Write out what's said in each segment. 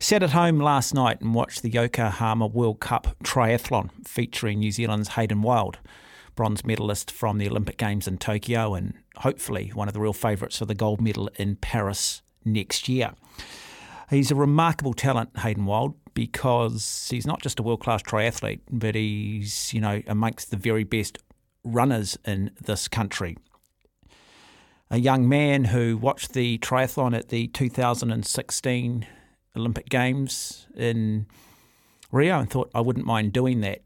Sat at home last night and watched the Yokohama World Cup triathlon featuring New Zealand's Hayden Wilde, bronze medalist from the Olympic Games in Tokyo and hopefully one of the real favourites for the gold medal in Paris next year. He's a remarkable talent, Hayden Wilde, because he's not just a world class triathlete, but he's, you know, amongst the very best runners in this country a young man who watched the triathlon at the 2016 Olympic Games in Rio and thought, I wouldn't mind doing that.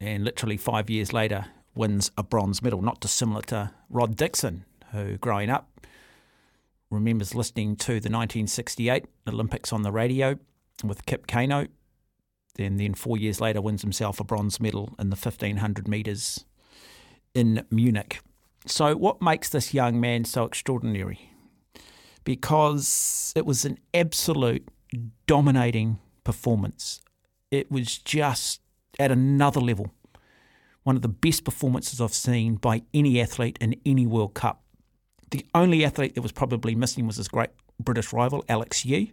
And literally five years later, wins a bronze medal, not dissimilar to Rod Dixon, who growing up remembers listening to the 1968 Olympics on the radio with Kip Keino. And then four years later, wins himself a bronze medal in the 1500 metres in Munich. So, what makes this young man so extraordinary? Because it was an absolute dominating performance. It was just at another level. One of the best performances I've seen by any athlete in any World Cup. The only athlete that was probably missing was his great British rival, Alex Yee.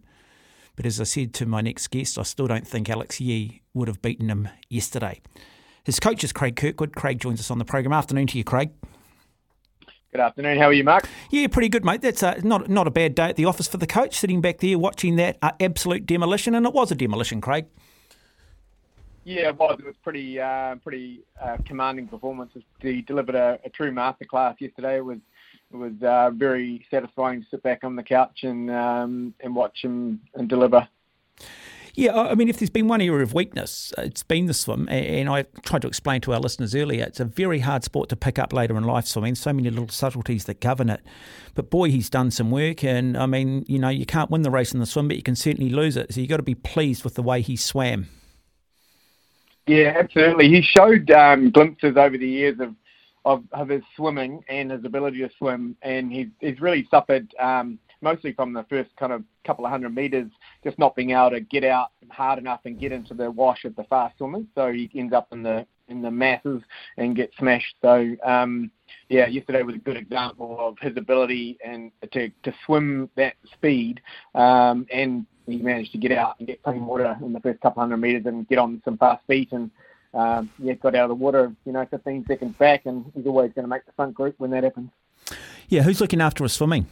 But as I said to my next guest, I still don't think Alex Yee would have beaten him yesterday. His coach is Craig Kirkwood. Craig joins us on the program. Afternoon to you, Craig. Good afternoon. How are you, Mark? Yeah, pretty good, mate. That's uh, not not a bad day at the office for the coach, sitting back there watching that uh, absolute demolition, and it was a demolition, Craig. Yeah, it was. It was pretty uh, pretty uh, commanding performance. He delivered a, a true masterclass yesterday. It was it was uh, very satisfying to sit back on the couch and um, and watch him and deliver. Yeah, I mean, if there's been one area of weakness, it's been the swim. And I tried to explain to our listeners earlier, it's a very hard sport to pick up later in life swimming. So many little subtleties that govern it. But boy, he's done some work. And I mean, you know, you can't win the race in the swim, but you can certainly lose it. So you've got to be pleased with the way he swam. Yeah, absolutely. He showed um, glimpses over the years of, of, of his swimming and his ability to swim, and he's he's really suffered um, mostly from the first kind of couple of hundred meters, just not being able to get out hard enough and get into the wash of the fast swimmers. So he ends up in the in the masses and gets smashed. So um, yeah, yesterday was a good example of his ability and to to swim that speed, um, and he managed to get out and get clean water in the first couple hundred meters and get on some fast feet and. Um, yeah, got out of the water, you know, 15 seconds back, and he's always going to make the front group when that happens. Yeah, who's looking after his swimming?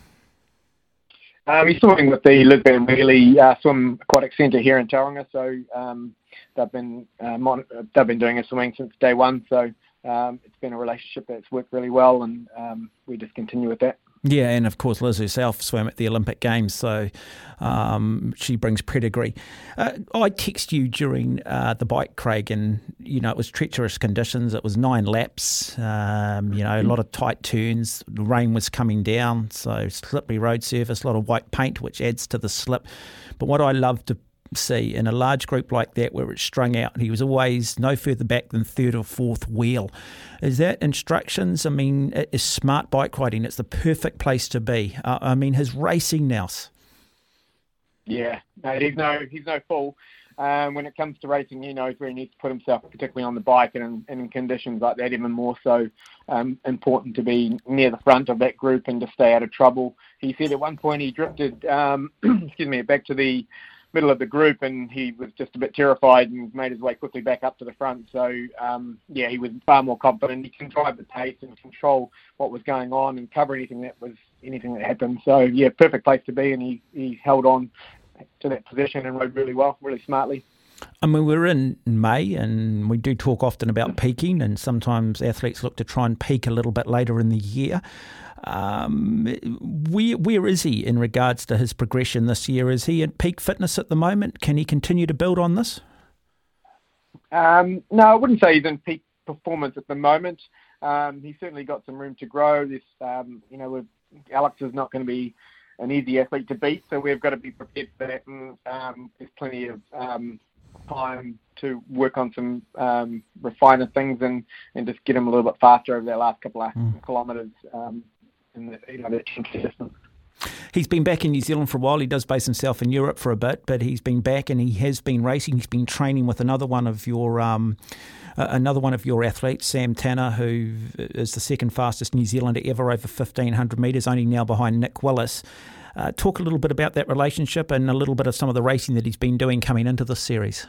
Um, he's swimming with the Liz van Welie uh, Swim Aquatic Centre here in Tauranga, so um, they've been uh, mon- they've been doing a swimming since day one. So um, it's been a relationship that's worked really well, and um, we just continue with that. Yeah, and of course Liz herself swam at the Olympic Games, so um, she brings pedigree. Uh, I text you during uh, the bike, Craig, and you know it was treacherous conditions. It was nine laps, um, you know, a lot of tight turns. The rain was coming down, so slippery road surface, a lot of white paint, which adds to the slip. But what I love to see in a large group like that where it's strung out. He was always no further back than third or fourth wheel. Is that instructions? I mean, it is smart bike riding. It's the perfect place to be. Uh, I mean, his racing now. Yeah, no, he's no he's no fool. Um, when it comes to racing, he knows where he needs to put himself, particularly on the bike and and in conditions like that, even more so um, important to be near the front of that group and to stay out of trouble. He said at one point he drifted, um, excuse me, back to the middle of the group, and he was just a bit terrified and made his way quickly back up to the front. So um, yeah, he was far more confident. He can drive the pace and control what was going on and cover anything that was anything that happened. So yeah, perfect place to be, and he he held on to that position and rode really well, really smartly. I mean, we're in May and we do talk often about peaking, and sometimes athletes look to try and peak a little bit later in the year. Um, where, where is he in regards to his progression this year? Is he at peak fitness at the moment? Can he continue to build on this? Um, no, I wouldn't say he's in peak performance at the moment. Um, he's certainly got some room to grow. This, um, you know, Alex is not going to be an easy athlete to beat. So we've got to be prepared for that. And um, there's plenty of um, time to work on some um, refiner things and, and just get him a little bit faster over that last couple of mm. kilometres um, in the. He's been back in New Zealand for a while. He does base himself in Europe for a bit, but he's been back and he has been racing. He's been training with another one of your um, another one of your athletes, Sam Tanner, who is the second fastest New Zealander ever over 1500 metres, only now behind Nick Willis. Uh, talk a little bit about that relationship and a little bit of some of the racing that he's been doing coming into this series.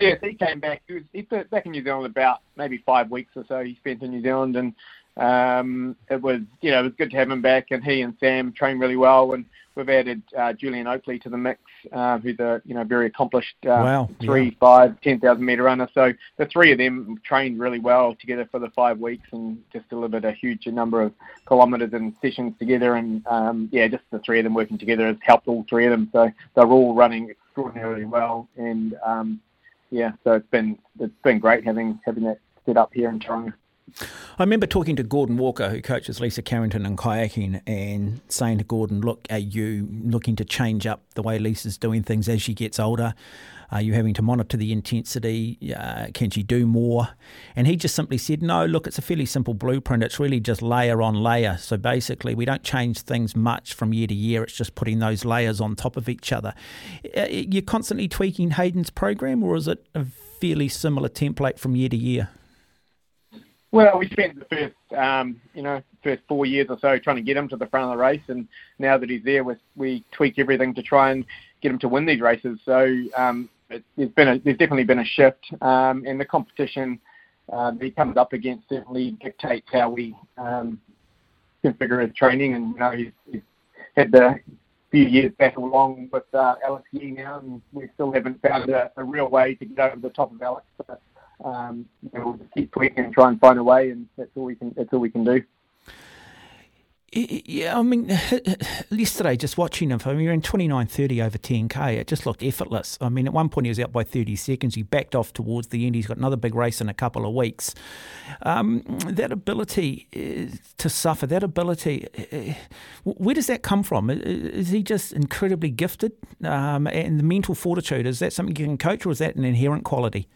Yes, he came back. He was he back in New Zealand about maybe five weeks or so. He spent in New Zealand, and um, it was you know it was good to have him back. And he and Sam trained really well. And we've added uh, Julian Oakley to the mix, uh, who's a you know very accomplished uh, wow, three, yeah. five, ten thousand meter runner. So the three of them trained really well together for the five weeks and just delivered a huge number of kilometres and sessions together. And um, yeah, just the three of them working together has helped all three of them. So they're all running extraordinarily well. And um, yeah, so it's been it's been great having having that set up here in Tauranga. I remember talking to Gordon Walker, who coaches Lisa Carrington in kayaking, and saying to Gordon, Look, are you looking to change up the way Lisa's doing things as she gets older? Are you having to monitor the intensity? Uh, can she do more? And he just simply said, No, look, it's a fairly simple blueprint. It's really just layer on layer. So basically, we don't change things much from year to year. It's just putting those layers on top of each other. Uh, you're constantly tweaking Hayden's program, or is it a fairly similar template from year to year? Well, we spent the first, um, you know, first four years or so trying to get him to the front of the race, and now that he's there, we, we tweak everything to try and get him to win these races. So um, it, there's been a, there's definitely been a shift, um, and the competition uh, that he comes up against certainly dictates how we um, configure his training. And you know, he's, he's had the few years battle along with uh, Alex Yee now, and we still haven't found a, a real way to get over the top of Alex. But, um, you we'll just keep tweaking and try and find a way, and that's all we can. That's all we can do. Yeah, I mean, yesterday just watching him, I mean, you're in 29.30 over 10k. It just looked effortless. I mean, at one point he was out by 30 seconds. He backed off towards the end. He's got another big race in a couple of weeks. Um, that ability uh, to suffer, that ability, uh, where does that come from? Is he just incredibly gifted? Um, and the mental fortitude, is that something you can coach or is that an inherent quality?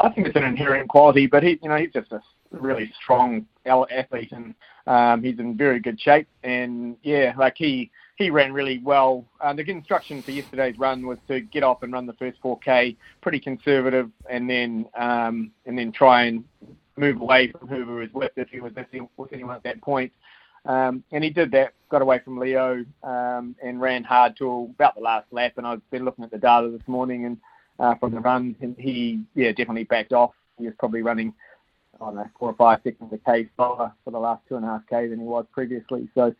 I think it's an inherent quality, but he, you know, he's just a really strong athlete, and um, he's in very good shape. And yeah, like he he ran really well. Uh, the instruction for yesterday's run was to get off and run the first 4k, pretty conservative, and then um, and then try and move away from whoever was with if he was with anyone at that point. Um, and he did that, got away from Leo, um, and ran hard till about the last lap. And I've been looking at the data this morning, and uh, from the run, and he yeah definitely backed off. He was probably running I don't know four or five seconds a k slower for the last two and a half k than he was previously. So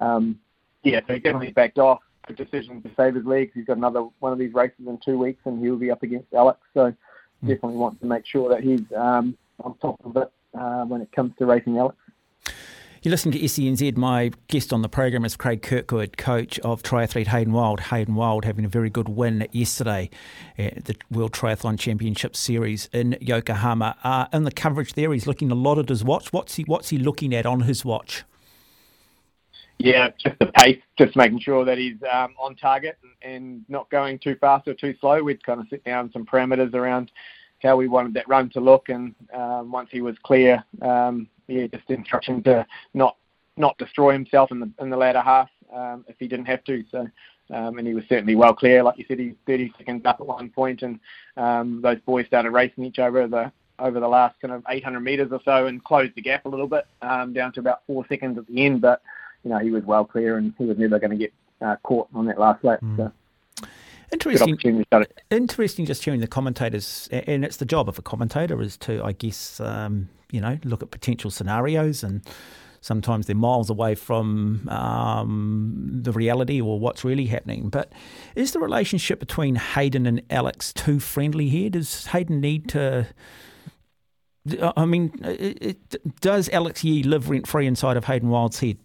um, yeah, so he definitely backed off. A decision to save his legs. He's got another one of these races in two weeks, and he'll be up against Alex. So mm. definitely wants to make sure that he's um, on top of it uh, when it comes to racing Alex. You're listening to SENZ. My guest on the program is Craig Kirkwood, coach of triathlete Hayden Wilde. Hayden Wilde having a very good win yesterday at the World Triathlon Championship Series in Yokohama. Uh, in the coverage there, he's looking a lot at his watch. What's he What's he looking at on his watch? Yeah, just the pace, just making sure that he's um, on target and, and not going too fast or too slow. We'd kind of set down some parameters around how we wanted that run to look, and um, once he was clear, um, yeah, just instruction to not not destroy himself in the in the latter half um, if he didn't have to. So. Um, and he was certainly well clear, like you said. He's 30 seconds up at one point, and um, those boys started racing each other the over the last kind of 800 metres or so, and closed the gap a little bit um, down to about four seconds at the end. But you know, he was well clear, and he was never going to get uh, caught on that last lap. Mm. So. Interesting. Interesting. Just hearing the commentators, and it's the job of a commentator is to, I guess, um, you know, look at potential scenarios, and sometimes they're miles away from um, the reality or what's really happening. But is the relationship between Hayden and Alex too friendly here? Does Hayden need to? I mean, it, it, does Alex Yee live rent free inside of Hayden Wilde's head?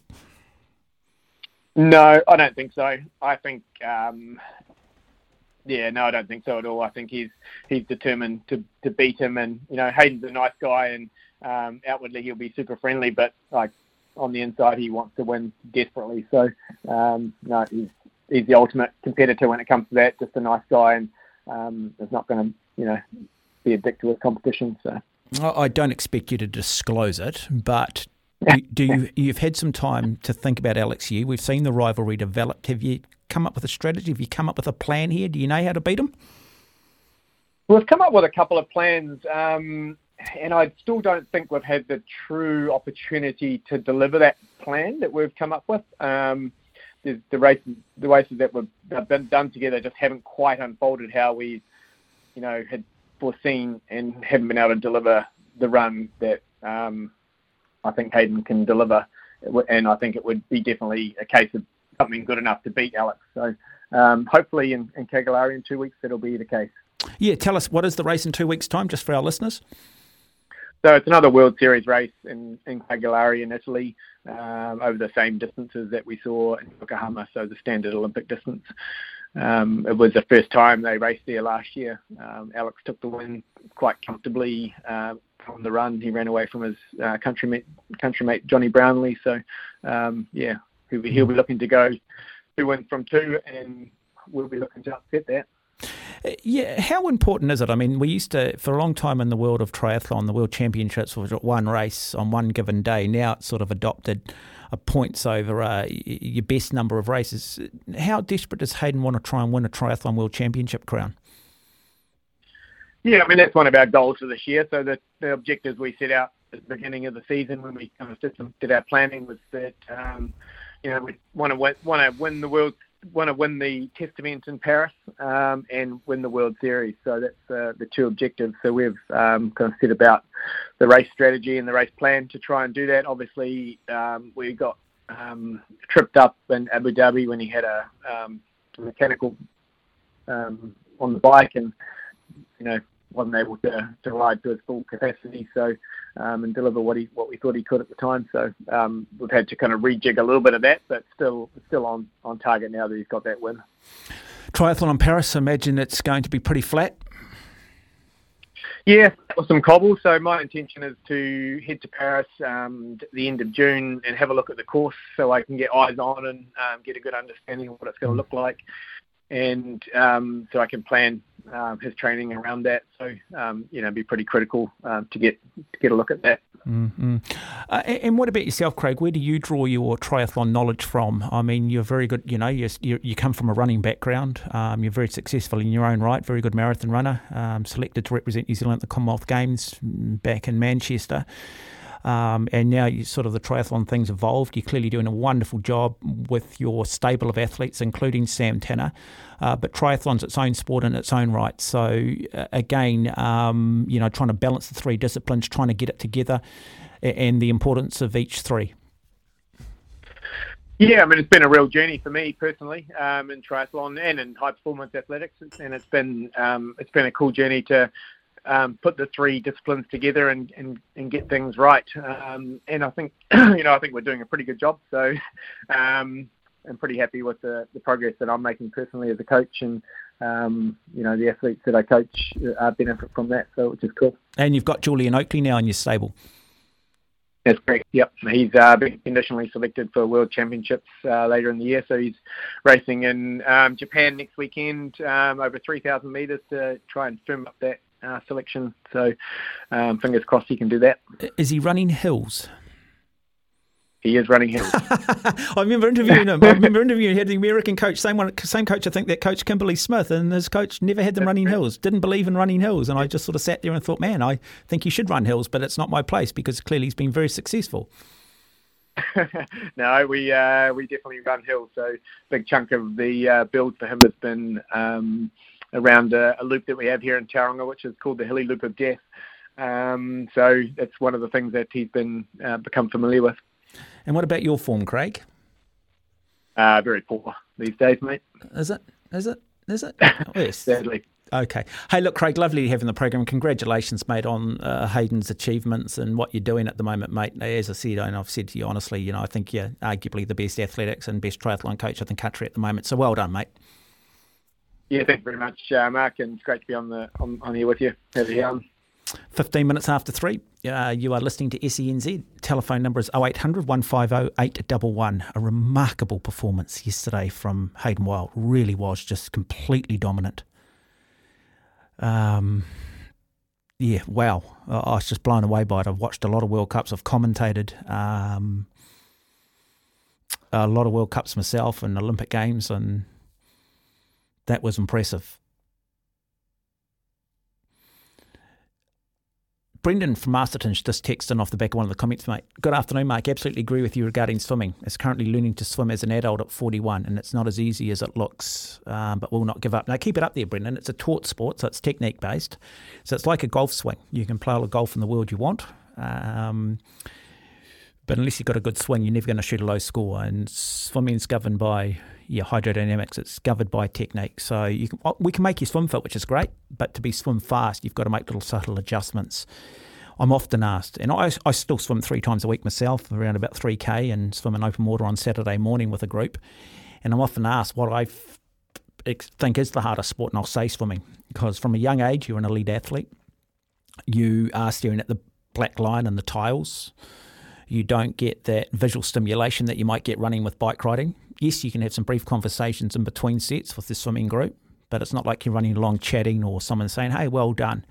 No, I don't think so. I think um, yeah, no, I don't think so at all. I think he's he's determined to to beat him, and you know Hayden's a nice guy, and um, outwardly he'll be super friendly, but like on the inside, he wants to win desperately. So um, no, he's he's the ultimate competitor when it comes to that. Just a nice guy, and um, is not going to you know be addicted with competition. So I don't expect you to disclose it, but do you you've had some time to think about Alex Yee? We've seen the rivalry developed. Have you come up with a strategy? Have you come up with a plan here? Do you know how to beat him? We've come up with a couple of plans, um, and I still don't think we've had the true opportunity to deliver that plan that we've come up with. Um, the, the races, the races that we've been done together just haven't quite unfolded how we, you know, had foreseen and haven't been able to deliver the run that um, I think Hayden can deliver, and I think it would be definitely a case of something good enough to beat Alex. So um, hopefully in, in in two weeks that'll be the case. Yeah, tell us what is the race in two weeks' time, just for our listeners. So it's another World Series race in, in Cagliari in Italy um, over the same distances that we saw in Yokohama, so the standard Olympic distance. Um, it was the first time they raced there last year. Um, Alex took the win quite comfortably uh, from the run. He ran away from his uh, countrymate, countrymate Jonny Brownlee. So, um, yeah, he'll be, he'll be looking to go two wins from two, and we'll be looking to upset that. Uh, yeah, how important is it? I mean, we used to, for a long time in the world of triathlon, the World Championships was one race on one given day. Now it's sort of adopted a points over uh, your best number of races. How desperate does Hayden want to try and win a triathlon World Championship crown? Yeah, I mean that's one of our goals for this year. So the, the objectives we set out at the beginning of the season when we kind of did, some, did our planning was that um, you know we want to win, want to win the world want to win the test event in Paris um, and win the World Series. So that's uh, the two objectives. So we've um, kind of set about the race strategy and the race plan to try and do that. Obviously, um, we got um, tripped up in Abu Dhabi when he had a um, mechanical um, on the bike and you know wasn't able to, to ride to his full capacity. So um, and deliver what he what we thought he could at the time. So um, we've had to kind of rejig a little bit of that, but still still on on target now that he's got that win. Triathlon in Paris. I imagine it's going to be pretty flat. Yeah, with some cobbles. So my intention is to head to Paris um, at the end of June and have a look at the course, so I can get eyes on and um, get a good understanding of what it's going to look like and um, so I can plan um, his training around that. So um, you know, it'd be pretty critical um, to get to get a look at that. Mm-hmm. Uh, and what about yourself, Craig? Where do you draw your triathlon knowledge from? I mean, you're very good. You know, you you come from a running background. Um, you're very successful in your own right. Very good marathon runner. Um, selected to represent New Zealand at the Commonwealth Games back in Manchester. Um, and now you sort of the triathlon thing's evolved. You're clearly doing a wonderful job with your stable of athletes, including Sam Tanner. Uh, but triathlon's its own sport in its own right. So uh, again, um, you know, trying to balance the three disciplines, trying to get it together, and the importance of each three. Yeah, I mean it's been a real journey for me personally um, in triathlon and in high performance athletics, and it's been um, it's been a cool journey to um, put the three disciplines together and, and, and get things right. Um, and I think you know I think we're doing a pretty good job. So um, I'm pretty happy with the, the progress that I'm making personally as a coach, and um, you know the athletes that I coach uh, benefit from that. So which is cool. And you've got Julian Oakley now in your stable. That's correct. Yep, he's uh, been conditionally selected for World Championships uh, later in the year. So he's racing in um, Japan next weekend um, over 3,000 meters to try and firm up that uh, selection. So um, fingers crossed he can do that. Is he running hills? He is running hills. I remember interviewing him. I remember interviewing him, the American coach, same one, same coach. I think that coach Kimberly Smith, and his coach never had them running hills. Didn't believe in running hills, and I just sort of sat there and thought, man, I think he should run hills, but it's not my place because clearly he's been very successful. no, we uh, we definitely run hills. So big chunk of the uh, build for him has been. Um, around a, a, loop that we have here in Tauranga, which is called the Hilly Loop of Death. Um, so it's one of the things that he's been uh, become familiar with. And what about your form, Craig? Uh, very poor these days, mate. Is it? Is it? Is it? Oh, yes. Sadly. Okay. Hey, look, Craig, lovely to have in the program. Congratulations, mate, on uh, Hayden's achievements and what you're doing at the moment, mate. As I said, and I've said to you honestly, you know, I think you're arguably the best athletics and best triathlon coach in the country at the moment. So well done, mate. Yeah, thank you very much, uh, Mark, and it's great to be on the on, on here with you. How's it 15 minutes after three, uh, you are listening to SENZ. Telephone number is 0800 150 811. A remarkable performance yesterday from Hayden Wilde. Really was just completely dominant. Um, yeah, wow. I was just blown away by it. I've watched a lot of World Cups. I've commentated um, a lot of World Cups myself and Olympic Games, and that was impressive. Brendan from Masterton just texted in off the back of one of the comments, mate. Good afternoon, Mark. Absolutely agree with you regarding swimming. It's currently learning to swim as an adult at 41, and it's not as easy as it looks, um, but we'll not give up. Now, keep it up there, Brendan. It's a taught sport, so it's technique based. So it's like a golf swing. You can play all the golf in the world you want. Um, but unless you've got a good swing, you're never going to shoot a low score. And swimming is governed by yeah, hydrodynamics. It's governed by technique. So you can, we can make you swim fit, which is great. But to be swim fast, you've got to make little subtle adjustments. I'm often asked, and I, I still swim three times a week myself, around about 3K, and swim in open water on Saturday morning with a group. And I'm often asked what I think is the hardest sport, and I'll say swimming, because from a young age, you're an elite athlete. You are staring at the black line and the tiles you don't get that visual stimulation that you might get running with bike riding. Yes, you can have some brief conversations in between sets with the swimming group, but it's not like you're running along chatting or someone saying, hey, well done.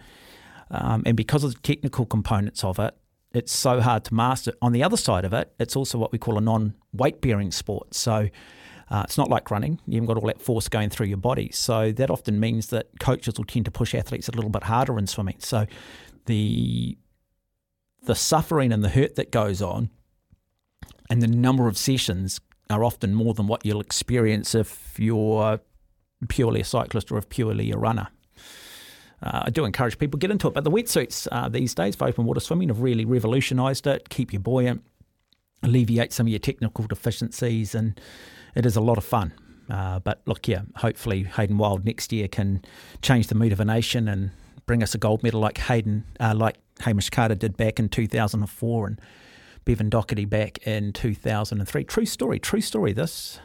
Um, and because of the technical components of it, it's so hard to master. On the other side of it, it's also what we call a non weight bearing sport. So uh, it's not like running. You haven't got all that force going through your body. So that often means that coaches will tend to push athletes a little bit harder in swimming. So the the suffering and the hurt that goes on and the number of sessions are often more than what you'll experience if you're purely a cyclist or if purely a runner. Uh, I do encourage people get into it, but the wetsuits uh, these days for open water swimming have really revolutionised it. Keep you buoyant, alleviate some of your technical deficiencies, and it is a lot of fun. Uh, but look, yeah, hopefully Hayden Wilde next year can change the mood of a nation and bring us a gold medal like Hayden, uh, like Hamish Carter did back in 2004 and Bevan Docherty back in 2003. True story, true story. This.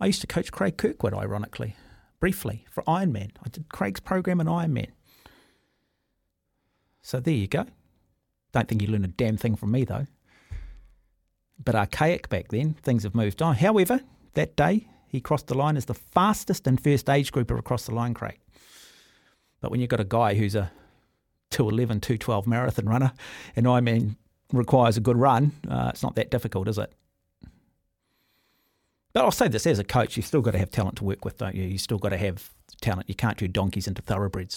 I used to coach Craig Kirkwood, ironically, briefly for Ironman. I did Craig's program in Ironman. So there you go. Don't think you learned a damn thing from me, though. But archaic back then, things have moved on. However, that day, he crossed the line as the fastest and first age grouper across the line, Craig. But when you've got a guy who's a 211, 212 marathon runner, and I mean requires a good run, uh, it's not that difficult, is it? But I'll say this as a coach, you've still got to have talent to work with, don't you? You've still got to have talent. You can't do donkeys into thoroughbreds.